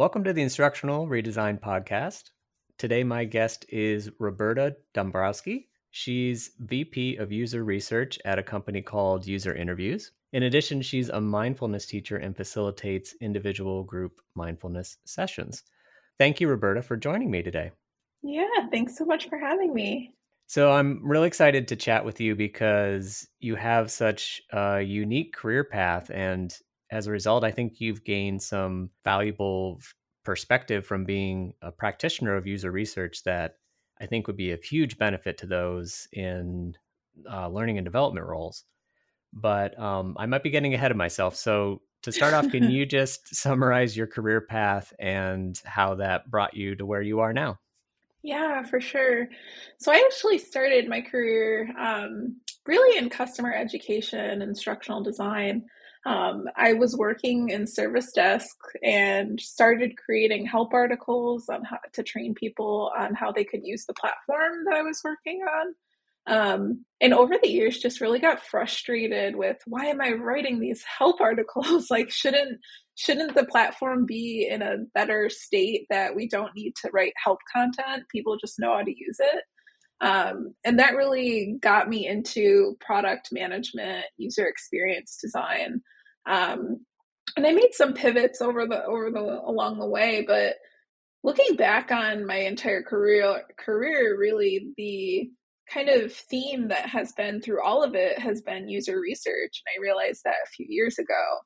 Welcome to the Instructional Redesign Podcast. Today, my guest is Roberta Dombrowski. She's VP of User Research at a company called User Interviews. In addition, she's a mindfulness teacher and facilitates individual group mindfulness sessions. Thank you, Roberta, for joining me today. Yeah, thanks so much for having me. So, I'm really excited to chat with you because you have such a unique career path. And as a result, I think you've gained some valuable perspective from being a practitioner of user research that I think would be a huge benefit to those in uh, learning and development roles. But um, I might be getting ahead of myself. So, to start off, can you just summarize your career path and how that brought you to where you are now? Yeah, for sure. So I actually started my career um, really in customer education, instructional design. Um, I was working in service desk and started creating help articles on how to train people on how they could use the platform that I was working on. Um, and over the years, just really got frustrated with why am I writing these help articles? like, shouldn't shouldn't the platform be in a better state that we don't need to write help content? People just know how to use it. Um, and that really got me into product management, user experience design. Um, and I made some pivots over the over the along the way, but looking back on my entire career career, really the kind of theme that has been through all of it has been user research. And I realized that a few years ago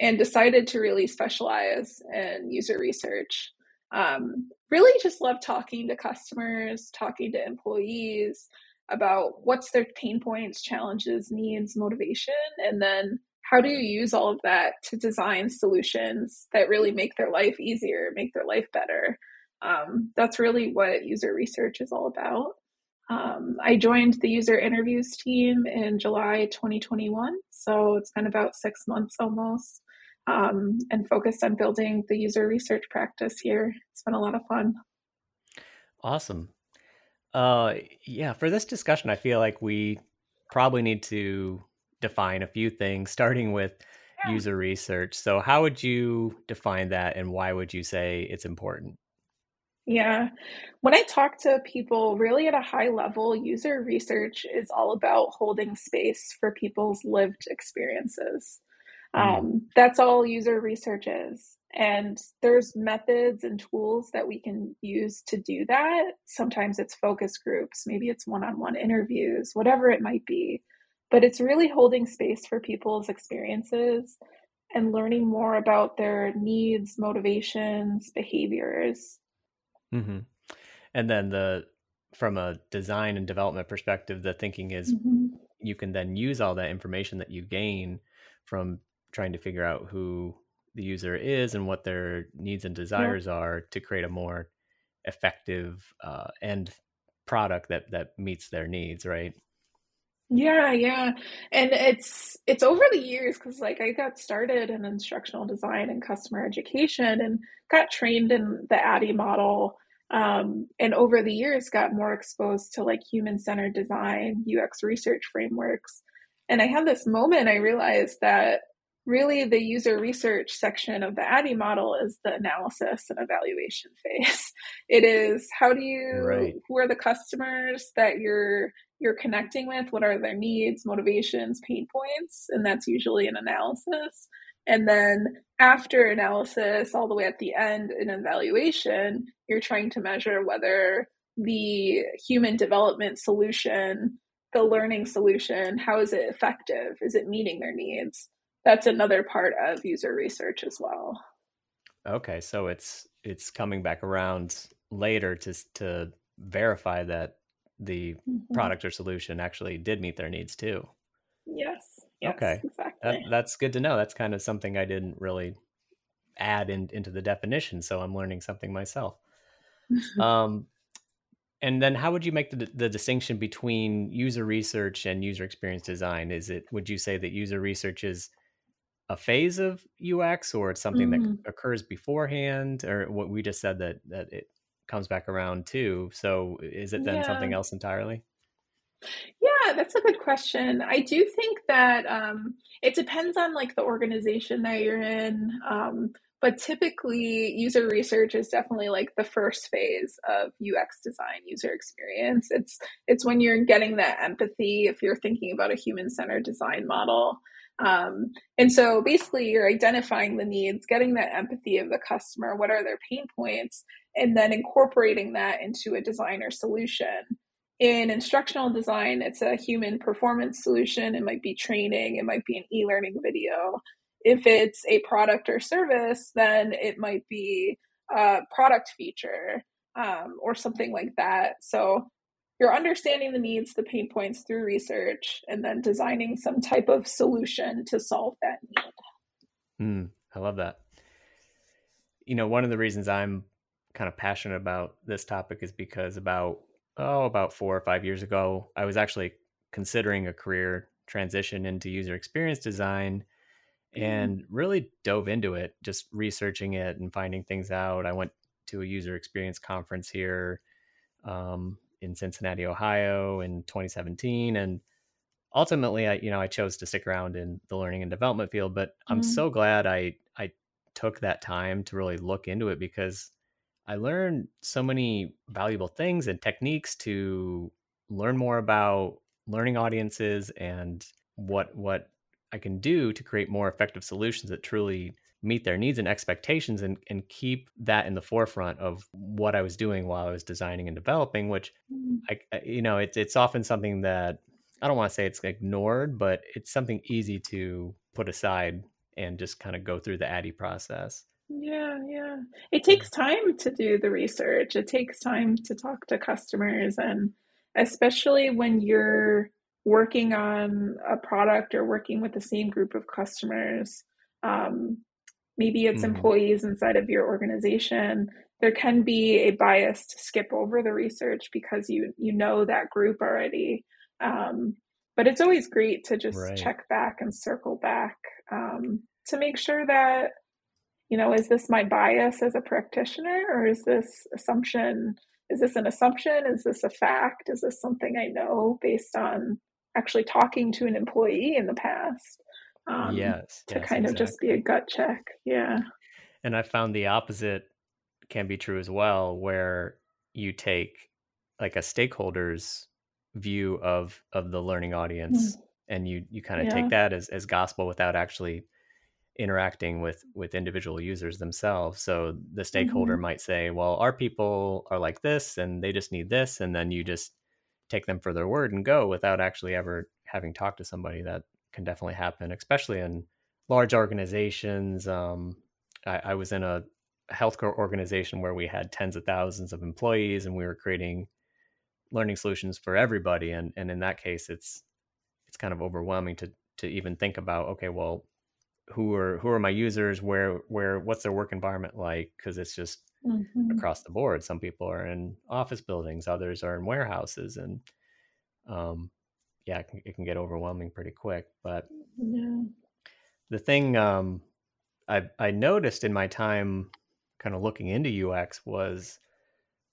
and decided to really specialize in user research. Um, really just love talking to customers, talking to employees about what's their pain points, challenges, needs, motivation, and then how do you use all of that to design solutions that really make their life easier, make their life better? Um, that's really what user research is all about. Um, I joined the user interviews team in July 2021, so it's been about six months almost um, and focused on building the user research practice here. It's been a lot of fun. Awesome. Uh, yeah, for this discussion, I feel like we probably need to define a few things, starting with yeah. user research. So, how would you define that, and why would you say it's important? Yeah. When I talk to people really at a high level, user research is all about holding space for people's lived experiences. Mm. Um, that's all user research is. And there's methods and tools that we can use to do that. Sometimes it's focus groups, maybe it's one on one interviews, whatever it might be. But it's really holding space for people's experiences and learning more about their needs, motivations, behaviors. Mm-hmm. And then the from a design and development perspective, the thinking is mm-hmm. you can then use all that information that you gain from trying to figure out who the user is and what their needs and desires yeah. are to create a more effective uh, end product that that meets their needs right? Yeah yeah. And it's it's over the years because like i got started in instructional design and customer education and got trained in the ADDIE model um, and over the years got more exposed to like human centered design ux research frameworks. And i had this moment i realized that really the user research section of the ADDIE model is the analysis and evaluation phase. It is how do you right. who are the customers that you're you're connecting with, what are their needs, motivations, pain points, and that's usually an analysis. And then after analysis, all the way at the end in evaluation, you're trying to measure whether the human development solution, the learning solution, how is it effective? Is it meeting their needs? That's another part of user research as well. Okay, so it's it's coming back around later to to verify that the mm-hmm. product or solution actually did meet their needs too. Yes. yes okay. Exactly. That, that's good to know. That's kind of something I didn't really add in, into the definition, so I'm learning something myself. um, and then how would you make the, the distinction between user research and user experience design? Is it would you say that user research is a phase of UX or it's something mm. that occurs beforehand or what we just said that that it comes back around too. So is it then yeah. something else entirely? Yeah, that's a good question. I do think that um, it depends on like the organization that you're in, um, but typically user research is definitely like the first phase of ux design user experience it's it's when you're getting that empathy if you're thinking about a human-centered design model um, and so basically you're identifying the needs getting that empathy of the customer what are their pain points and then incorporating that into a designer solution. In instructional design it's a human performance solution. It might be training it might be an e-learning video. If it's a product or service, then it might be a product feature um, or something like that. So you're understanding the needs, the pain points through research, and then designing some type of solution to solve that need. Mm, I love that. You know, one of the reasons I'm kind of passionate about this topic is because about oh about four or five years ago, I was actually considering a career transition into user experience design Mm-hmm. and really dove into it, just researching it and finding things out. I went to a user experience conference here um, in Cincinnati, Ohio, in 2017, and ultimately, I you know I chose to stick around in the learning and development field. But I'm mm-hmm. so glad I I took that time to really look into it because I learned so many valuable things and techniques to learn more about learning audiences and what what I can do to create more effective solutions that truly meet their needs and expectations and, and keep that in the forefront of what I was doing while I was designing and developing, which mm. I, you know, it's, it's often something that I don't want to say it's ignored, but it's something easy to put aside and just kind of go through the ADDIE process. Yeah, yeah. It takes time to do the research. It takes time to talk to customers and especially when you're working on a product or working with the same group of customers. Um, maybe it's mm. employees inside of your organization. There can be a bias to skip over the research because you you know that group already. Um, but it's always great to just right. check back and circle back um, to make sure that you know is this my bias as a practitioner or is this assumption is this an assumption is this a fact is this something i know based on actually talking to an employee in the past. Um, yes, to yes, kind exactly. of just be a gut check. Yeah. And I found the opposite can be true as well, where you take like a stakeholder's view of of the learning audience, mm. and you you kind of yeah. take that as as gospel without actually interacting with with individual users themselves so the stakeholder mm-hmm. might say well our people are like this and they just need this and then you just take them for their word and go without actually ever having talked to somebody that can definitely happen especially in large organizations um, I, I, was in a healthcare organization where we had tens of thousands of employees and we were creating learning solutions for everybody and and in that case it's it's kind of overwhelming to to even think about okay well who are who are my users where where what's their work environment like because it's just mm-hmm. across the board. Some people are in office buildings, others are in warehouses, and um, yeah, it can, it can get overwhelming pretty quick. But yeah. the thing um, I I noticed in my time, kind of looking into UX, was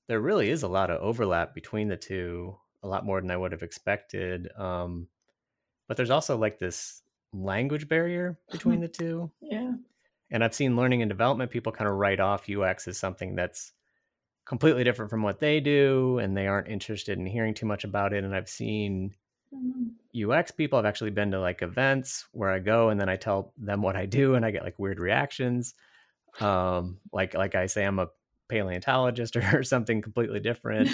there really is a lot of overlap between the two, a lot more than I would have expected. Um, but there's also like this language barrier between the two. Yeah. And I've seen learning and development people kind of write off UX as something that's completely different from what they do and they aren't interested in hearing too much about it. And I've seen. UX people have actually been to like events where I go and then I tell them what I do and I get like weird reactions. Um, like like I say I'm a paleontologist or, or something completely different.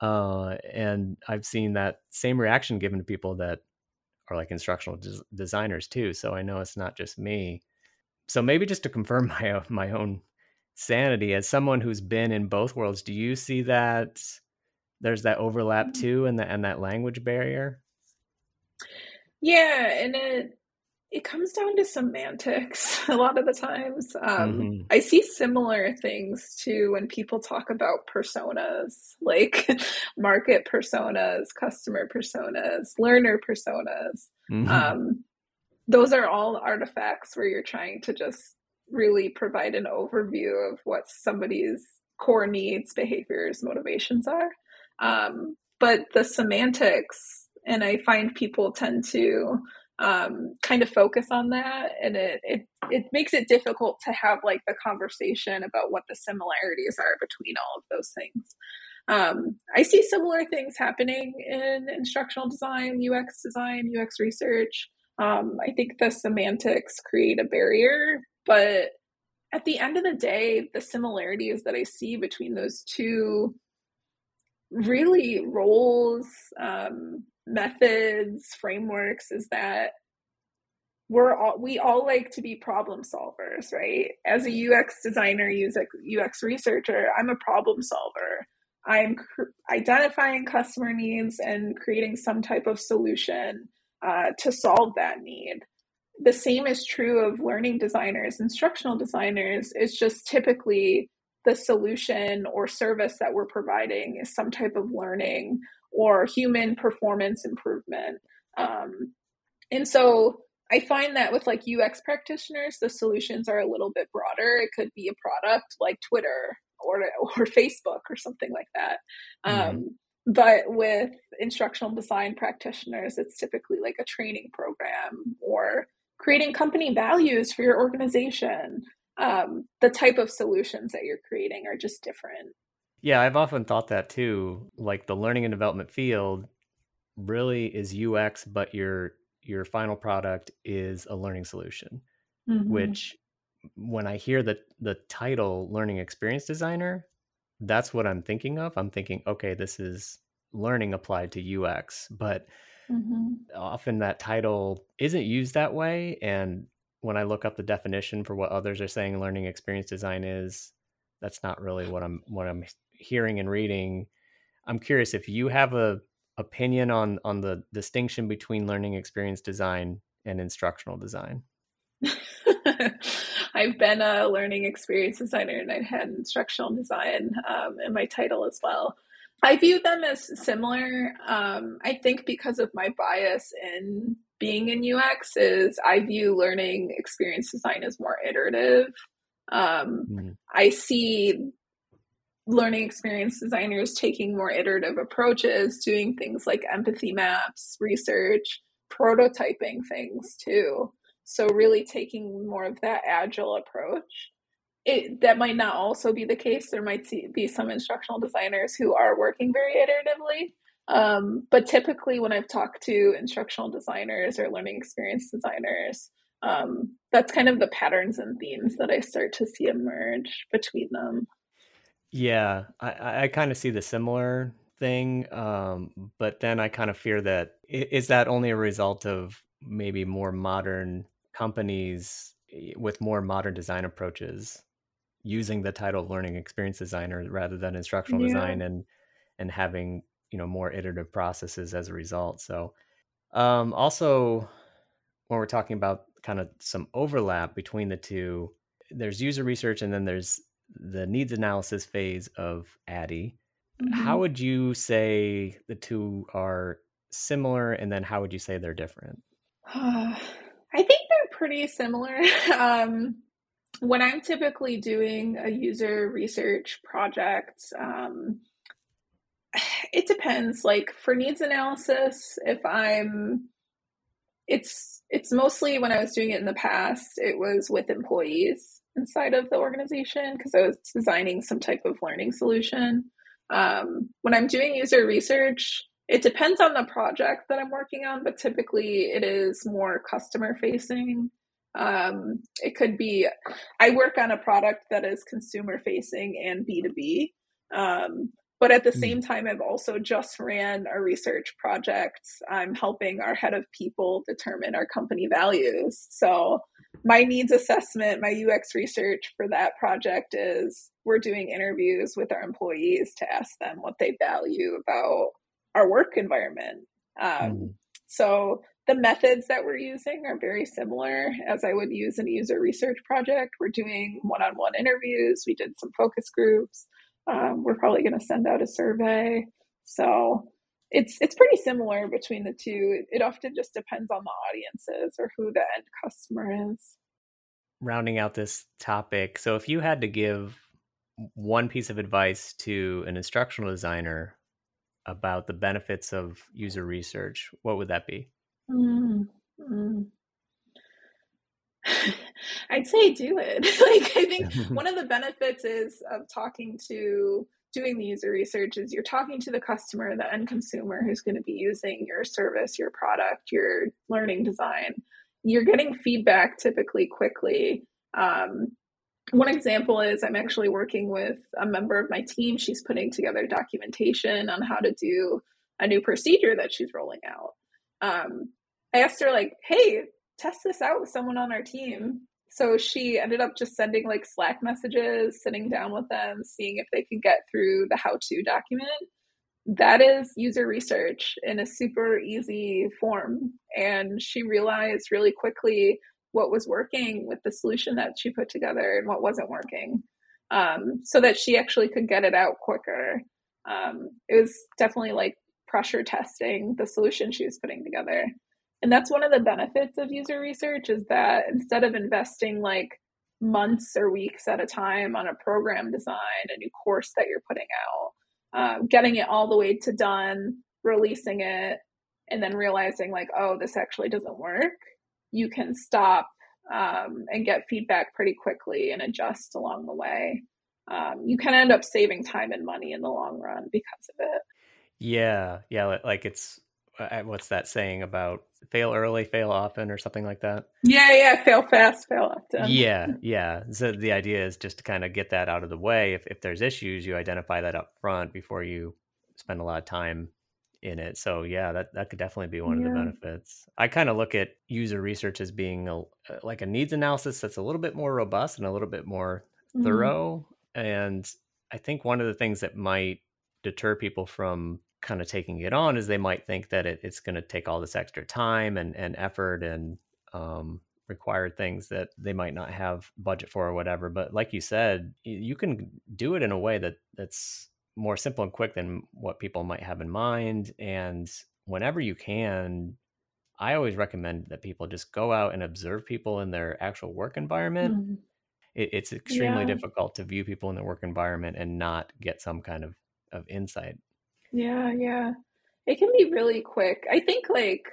uh, and I've seen that same reaction given to people that are like instructional des- designers too. So I know it's not just me so maybe just to confirm my my own sanity as someone who's been in both worlds, do you see that there's that overlap mm-hmm. too and that and that language barrier? Yeah, and it it comes down to semantics a lot of the times. Um, mm-hmm. I see similar things too when people talk about personas, like market personas, customer personas, learner personas. Mm-hmm. Um, those are all artifacts where you're trying to just really provide an overview of what somebody's core needs, behaviors, motivations are. Um, but the semantics, and I find people tend to um, kind of focus on that and it, it it makes it difficult to have like the conversation about what the similarities are between all of those things. Um, i see similar things happening in instructional design ux design ux research. Um, i think the semantics create a barrier but at the end of the day the similarities that i see between those two really roles um, methods, frameworks is that we're all we all like to be problem solvers, right? As a UX designer, UX researcher, I'm a problem solver. I'm cr- identifying customer needs and creating some type of solution uh, to solve that need. The same is true of learning designers, instructional designers. It's just typically the solution or service that we're providing is some type of learning or human performance improvement. Um, and so I find that with like UX practitioners, the solutions are a little bit broader. It could be a product like Twitter or or Facebook or something like that. Mm-hmm. Um, but with instructional design practitioners, it's typically like a training program or creating company values for your organization. Um, the type of solutions that you're creating are just different. Yeah, I've often thought that too. Like the learning and development field really is UX, but your your final product is a learning solution. Mm-hmm. Which when I hear the the title learning experience designer, that's what I'm thinking of. I'm thinking, okay, this is learning applied to UX, but mm-hmm. often that title isn't used that way. And when I look up the definition for what others are saying learning experience design is, that's not really what I'm what I'm hearing and reading. I'm curious if you have a opinion on on the distinction between learning experience design and instructional design. I've been a learning experience designer and I've had instructional design um, in my title as well. I view them as similar. Um, I think because of my bias in being in UX is I view learning experience design as more iterative. Um, mm. I see learning experience designers taking more iterative approaches, doing things like empathy maps, research, prototyping things too. So, really taking more of that agile approach. It, that might not also be the case. There might be some instructional designers who are working very iteratively. Um, but typically, when I've talked to instructional designers or learning experience designers, um, that's kind of the patterns and themes that I start to see emerge between them. Yeah, I, I kind of see the similar thing, um, but then I kind of fear that is that only a result of maybe more modern companies with more modern design approaches using the title learning experience designer rather than instructional yeah. design and and having you know more iterative processes as a result. So um, also when we're talking about kind of some overlap between the two, there's user research and then there's the needs analysis phase of ADDIE. Mm-hmm. How would you say the two are similar, and then how would you say they're different? I think they're pretty similar. um, when I'm typically doing a user research project, um, it depends. Like for needs analysis, if I'm it's it's mostly when I was doing it in the past, it was with employees inside of the organization because I was designing some type of learning solution. Um, when I'm doing user research, it depends on the project that I'm working on, but typically it is more customer facing. Um, it could be, I work on a product that is consumer facing and B2B. Um, but at the mm. same time, I've also just ran a research project. I'm helping our head of people determine our company values. So my needs assessment, my UX research for that project is we're doing interviews with our employees to ask them what they value about our work environment. Um, mm. So the methods that we're using are very similar as I would use in a user research project. We're doing one on one interviews, we did some focus groups. Um, we're probably going to send out a survey. So it's it's pretty similar between the two. It often just depends on the audiences or who the end customer is. Rounding out this topic, so if you had to give one piece of advice to an instructional designer about the benefits of user research, what would that be? Mm, Mm. I'd say do it. like I think one of the benefits is of talking to doing the user research is you're talking to the customer, the end consumer who's going to be using your service, your product, your learning design. You're getting feedback typically quickly. Um, one example is I'm actually working with a member of my team. She's putting together documentation on how to do a new procedure that she's rolling out. Um, I asked her, like, hey, test this out with someone on our team. So she ended up just sending like Slack messages, sitting down with them, seeing if they could get through the how to document. That is user research in a super easy form. And she realized really quickly what was working with the solution that she put together and what wasn't working um, so that she actually could get it out quicker. Um, it was definitely like pressure testing the solution she was putting together. And that's one of the benefits of user research is that instead of investing like months or weeks at a time on a program design, a new course that you're putting out, um, getting it all the way to done, releasing it, and then realizing like, oh, this actually doesn't work, you can stop um, and get feedback pretty quickly and adjust along the way. Um, you can end up saving time and money in the long run because of it. Yeah, yeah, like it's what's that saying about fail early, fail often, or something like that? Yeah, yeah, fail fast, fail often. Yeah, yeah. So the idea is just to kind of get that out of the way. If if there's issues, you identify that up front before you spend a lot of time in it. So yeah, that that could definitely be one yeah. of the benefits. I kind of look at user research as being a, uh, like a needs analysis that's a little bit more robust and a little bit more mm-hmm. thorough. And I think one of the things that might deter people from kind of taking it on is they might think that it, it's going to take all this extra time and, and effort and um, require things that they might not have budget for or whatever. But like you said, you can do it in a way that that's more simple and quick than what people might have in mind. And whenever you can, I always recommend that people just go out and observe people in their actual work environment. Mm-hmm. It, it's extremely yeah. difficult to view people in their work environment and not get some kind of, of insight. Yeah, yeah. It can be really quick. I think like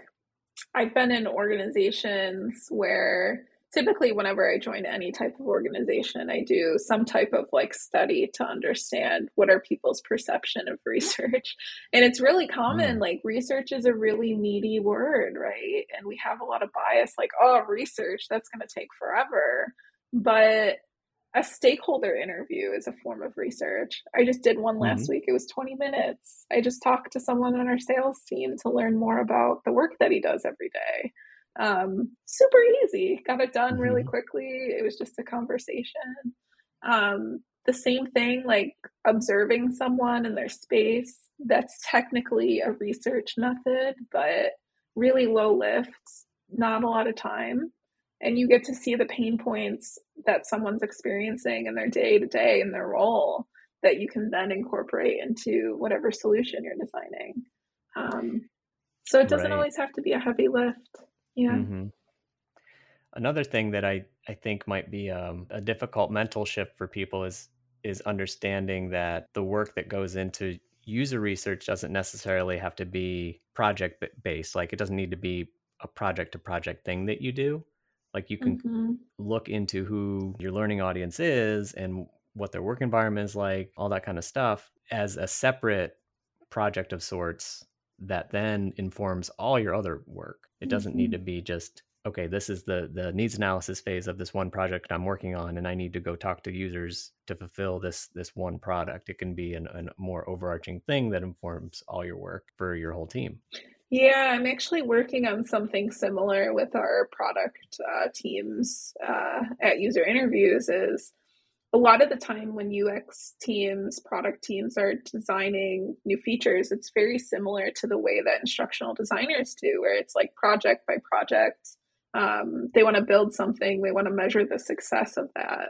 I've been in organizations where typically whenever I join any type of organization, I do some type of like study to understand what are people's perception of research. And it's really common, mm. like research is a really meaty word, right? And we have a lot of bias, like, oh, research, that's going to take forever. But a stakeholder interview is a form of research. I just did one last mm-hmm. week. It was 20 minutes. I just talked to someone on our sales team to learn more about the work that he does every day. Um, super easy. Got it done really mm-hmm. quickly. It was just a conversation. Um, the same thing, like observing someone in their space, that's technically a research method, but really low lift, not a lot of time and you get to see the pain points that someone's experiencing in their day to day in their role that you can then incorporate into whatever solution you're designing. Um, so it doesn't right. always have to be a heavy lift. Yeah. Mm-hmm. Another thing that I, I think might be um, a difficult mental shift for people is is understanding that the work that goes into user research doesn't necessarily have to be project based. Like it doesn't need to be a project to project thing that you do. Like you can mm-hmm. look into who your learning audience is and what their work environment is like, all that kind of stuff as a separate project of sorts that then informs all your other work. It doesn't mm-hmm. need to be just okay, this is the the needs analysis phase of this one project I'm working on and I need to go talk to users to fulfill this this one product. It can be an, a more overarching thing that informs all your work for your whole team. Yeah, I'm actually working on something similar with our product uh, teams uh, at user interviews. Is a lot of the time when UX teams, product teams are designing new features, it's very similar to the way that instructional designers do, where it's like project by project. Um, they want to build something, they want to measure the success of that.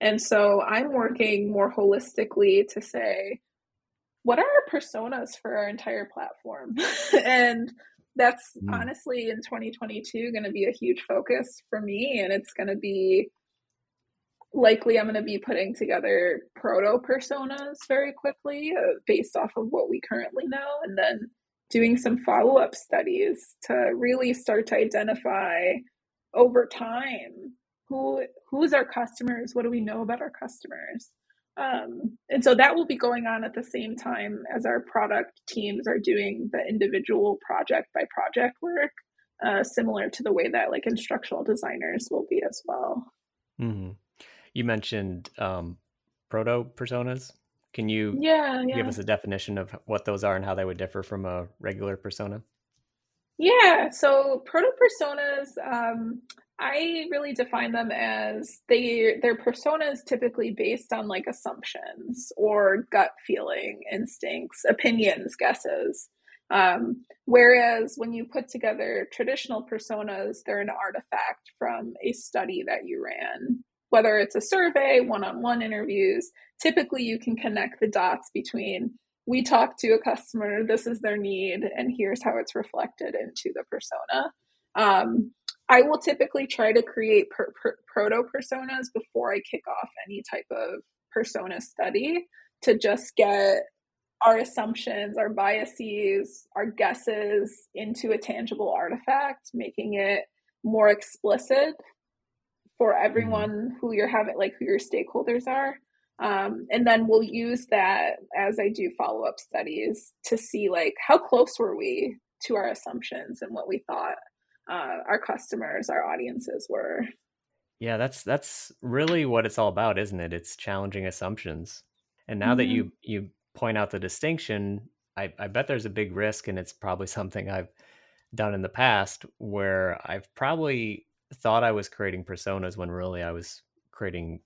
And so I'm working more holistically to say, what are our personas for our entire platform? and that's mm. honestly in 2022 going to be a huge focus for me. And it's going to be likely I'm going to be putting together proto personas very quickly uh, based off of what we currently know. And then doing some follow up studies to really start to identify over time who who's our customers what do we know about our customers um, and so that will be going on at the same time as our product teams are doing the individual project by project work uh, similar to the way that like instructional designers will be as well. Mm-hmm. you mentioned um, proto personas. Can you yeah, yeah, give us a definition of what those are and how they would differ from a regular persona? Yeah, so proto personas, um, I really define them as they their personas typically based on like assumptions or gut feeling, instincts, opinions, guesses. Um, whereas when you put together traditional personas, they're an artifact from a study that you ran. Whether it's a survey, one on one interviews, typically you can connect the dots between we talk to a customer, this is their need, and here's how it's reflected into the persona. Um, I will typically try to create per, per, proto personas before I kick off any type of persona study to just get our assumptions, our biases, our guesses into a tangible artifact, making it more explicit for mm-hmm. everyone who you're having, like who your stakeholders are. Um, and then we'll use that as I do follow up studies to see like how close were we to our assumptions and what we thought uh, our customers, our audiences were. Yeah, that's that's really what it's all about, isn't it? It's challenging assumptions. And now mm-hmm. that you you point out the distinction, I, I bet there's a big risk, and it's probably something I've done in the past where I've probably thought I was creating personas when really I was creating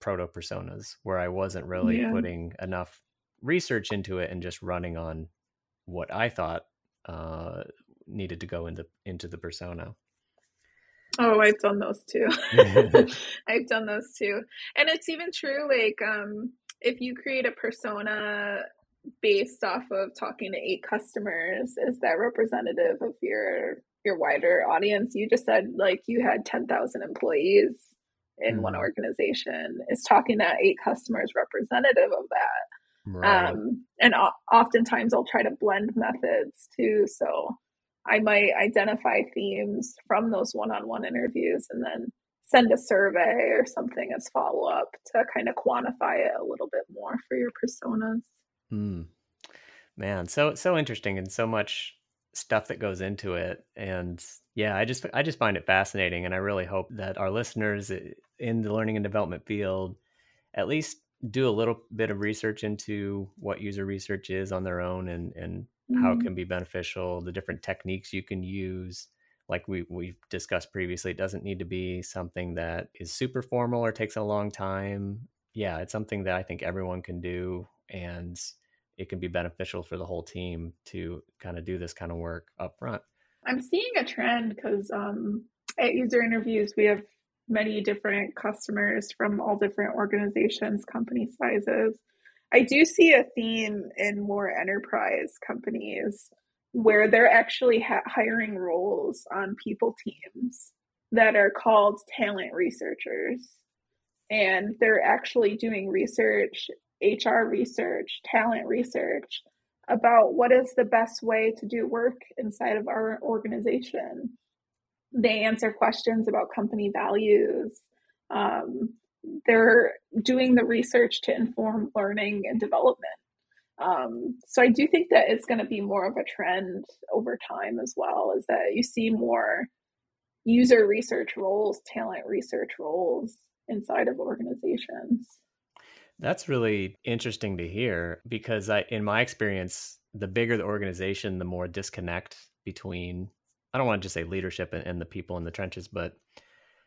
proto personas where I wasn't really yeah. putting enough research into it and just running on what I thought uh, needed to go into into the persona. Oh, I've done those too. I've done those too. And it's even true like um if you create a persona based off of talking to eight customers, is that representative of your your wider audience? You just said like you had 10,000 employees in mm. one mm-hmm. organization is talking to eight customers representative of that right. um, and o- oftentimes i'll try to blend methods too so i might identify themes from those one-on-one interviews and then send a survey or something as follow-up to kind of quantify it a little bit more for your personas mm. man so so interesting and so much stuff that goes into it and yeah i just i just find it fascinating and i really hope that our listeners in the learning and development field at least do a little bit of research into what user research is on their own and and mm-hmm. how it mm-hmm. can be beneficial the different techniques you can use like we we've discussed previously it doesn't need to be something that is super formal or takes a long time yeah it's something that i think everyone can do and it can be beneficial for the whole team to kind of do this kind of work up front. I'm seeing a trend because um, at user interviews, we have many different customers from all different organizations, company sizes. I do see a theme in more enterprise companies where they're actually ha- hiring roles on people teams that are called talent researchers. And they're actually doing research HR research, talent research about what is the best way to do work inside of our organization. They answer questions about company values. Um, they're doing the research to inform learning and development. Um, so I do think that it's going to be more of a trend over time as well, is that you see more user research roles, talent research roles inside of organizations. That's really interesting to hear because I, in my experience, the bigger the organization, the more disconnect between, I don't want to just say leadership and, and the people in the trenches, but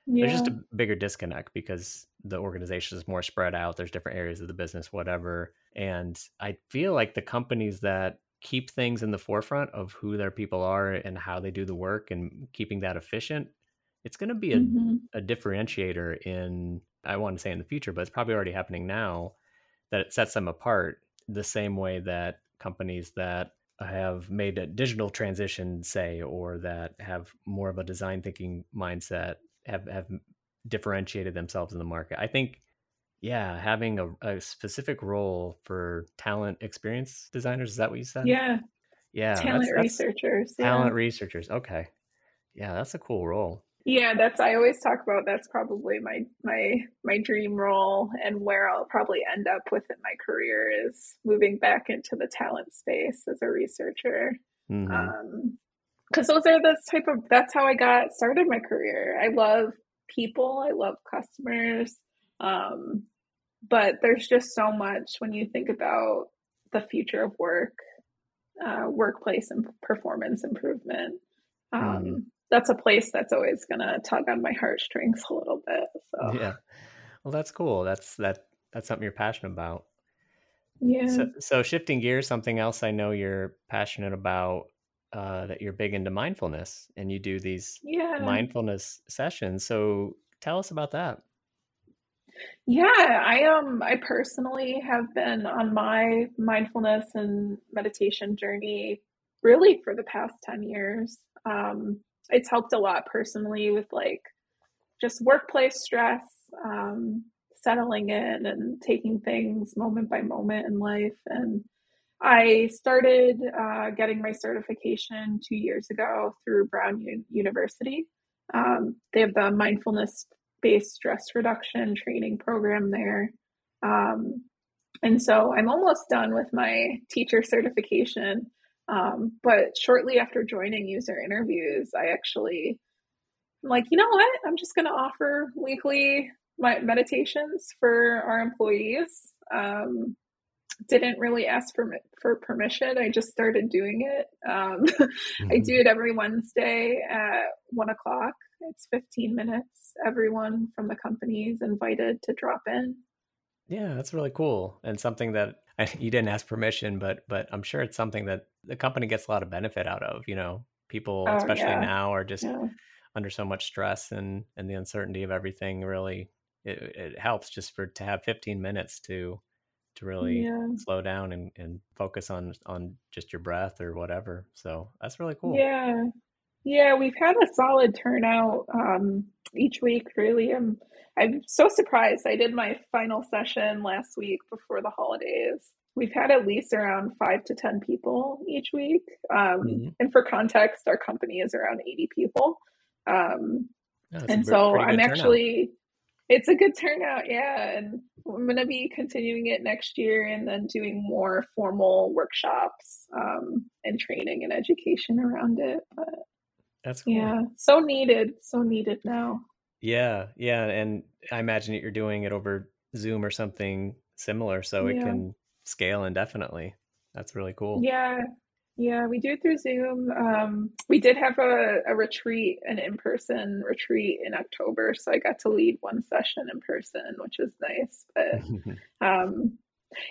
yeah. there's just a bigger disconnect because the organization is more spread out. There's different areas of the business, whatever. And I feel like the companies that keep things in the forefront of who their people are and how they do the work and keeping that efficient, it's going to be a, mm-hmm. a differentiator in I want to say in the future, but it's probably already happening now that it sets them apart the same way that companies that have made a digital transition, say, or that have more of a design thinking mindset, have have differentiated themselves in the market. I think, yeah, having a, a specific role for talent experience designers is that what you said? Yeah, Yeah, talent that's that's researchers. Yeah. talent researchers. Okay. Yeah, that's a cool role. Yeah, that's I always talk about that's probably my my my dream role and where I'll probably end up within my career is moving back into the talent space as a researcher. hmm Um because those are the type of that's how I got started my career. I love people, I love customers. Um but there's just so much when you think about the future of work, uh, workplace and performance improvement. Um, that's a place that's always going to tug on my heartstrings a little bit. So, Yeah. Well, that's cool. That's that that's something you're passionate about. yeah, So so shifting gears, something else I know you're passionate about, uh, that you're big into mindfulness and you do these yeah, mindfulness sessions. So tell us about that. yeah. I um, I personally have been on my mindfulness and meditation journey really for the past 10 years. Um, it's helped a lot personally with like just workplace stress, um, settling in and taking things moment by moment in life. And I started uh, getting my certification two years ago through Brown U- University. Um, they have the mindfulness based stress reduction training program there. Um, and so I'm almost done with my teacher certification. Um, but shortly after joining user interviews, I actually I'm like, you know what? I'm just going to offer weekly my meditations for our employees. Um, didn't really ask for for permission. I just started doing it. Um, I hmm do it every Wednesday at one o'clock. It's 15 minutes. Everyone from the company is invited to drop in. Yeah, that's really cool and something that I, you didn't ask permission, but but I'm sure it's something that the company gets a lot of benefit out of. You know, people, Oh especially yeah, now, are just yeah, under so much stress and and the uncertainty of everything. Really, it, it helps just for to have 15 minutes to to really yeah. slow down and and focus on on just your breath or whatever. So that's really cool. Yeah, yeah, we've had a solid turnout um, each week, really. I'm, I'm so surprised. I did my final session last week before the holidays. We've had at least around five to 10 people each week. Um, hmm and for context, our company is around 80 people. Um, a and so I'm actually, turnout. It's a good turnout, yeah. And I'm going to be continuing it next year and then doing more formal workshops um, and training and education around it. But That's cool. yeah, so needed, so needed now. Yeah, yeah, and I imagine that you're doing it over Zoom or something similar, so it can scale indefinitely. That's really cool. yeah, yeah. We do it through Zoom. Um, we did have a, a retreat, an in-person retreat in October, so I got to lead one session in person, which was nice. But um,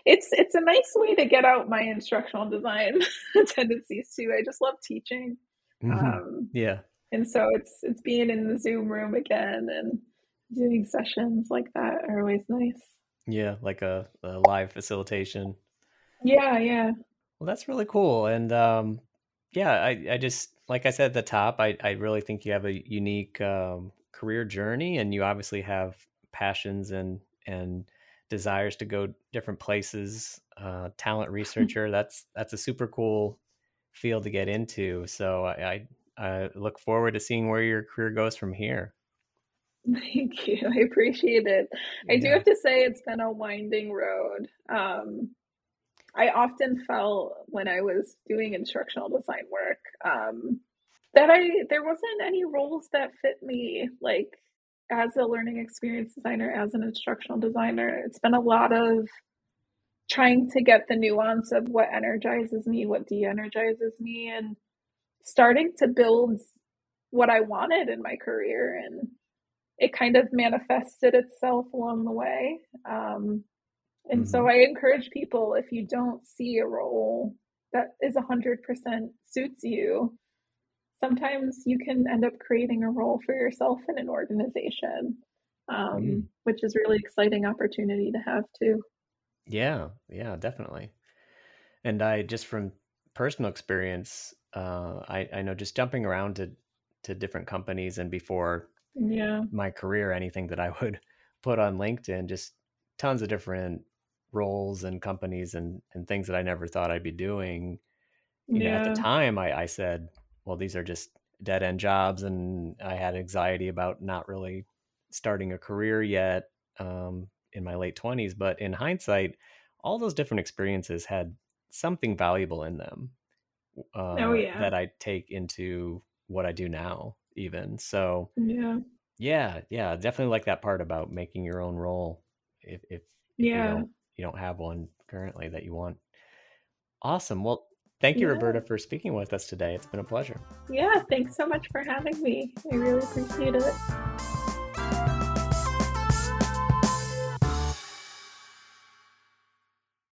it's it's a nice way to get out my instructional design tendencies too. I just love teaching. Mhm. Um, Yeah, and so it's it's being in the Zoom room again and doing sessions like that are always nice. yeah, like a, a live facilitation. Yeah, yeah. Well, that's really cool. And um, yeah, I, I just like I said at the top, I, I really think you have a unique um, career journey, and you obviously have passions and and desires to go different places. Uh, talent researcher, that's that's a super cool field to get into. So I, I I look forward to seeing where your career goes from here. Thank you. I appreciate it. I do have to say it's been a winding road. Um, I often felt when I was doing instructional design work, um, that I there wasn't any roles that fit me, like as a learning experience designer, as an instructional designer. It's been a lot of trying to get the nuance of what energizes me, what de-energizes me, and starting to build what I wanted in my career. And it kind of manifested itself along the way. Um, and so hmm I encourage people if you don't see a role that is 100% suits you, sometimes you can end up creating a role for yourself in an organization, um, mm which is really exciting opportunity to have too. Yeah, yeah, definitely. And I just from personal experience, uh, I I know just jumping around to to different companies and before Yeah. my career, anything that I would put on LinkedIn, just tons of different roles and companies and and things that I never thought I'd be doing. you know, at the time I, I said, well, these are just dead end jobs. And I had anxiety about not really starting a career yet um, in my late 20s. But in hindsight, all those different experiences had something valuable in them Oh, uh, yeah. that I take into what I do now, even. So, Yeah. yeah, yeah, definitely like that part about making your own role if if if you Yeah. You don't have one currently that you want. Awesome. Well, thank you, Yeah. Roberta, for speaking with us today. It's been a pleasure. Yeah. Thanks so much for having me. I really appreciate it.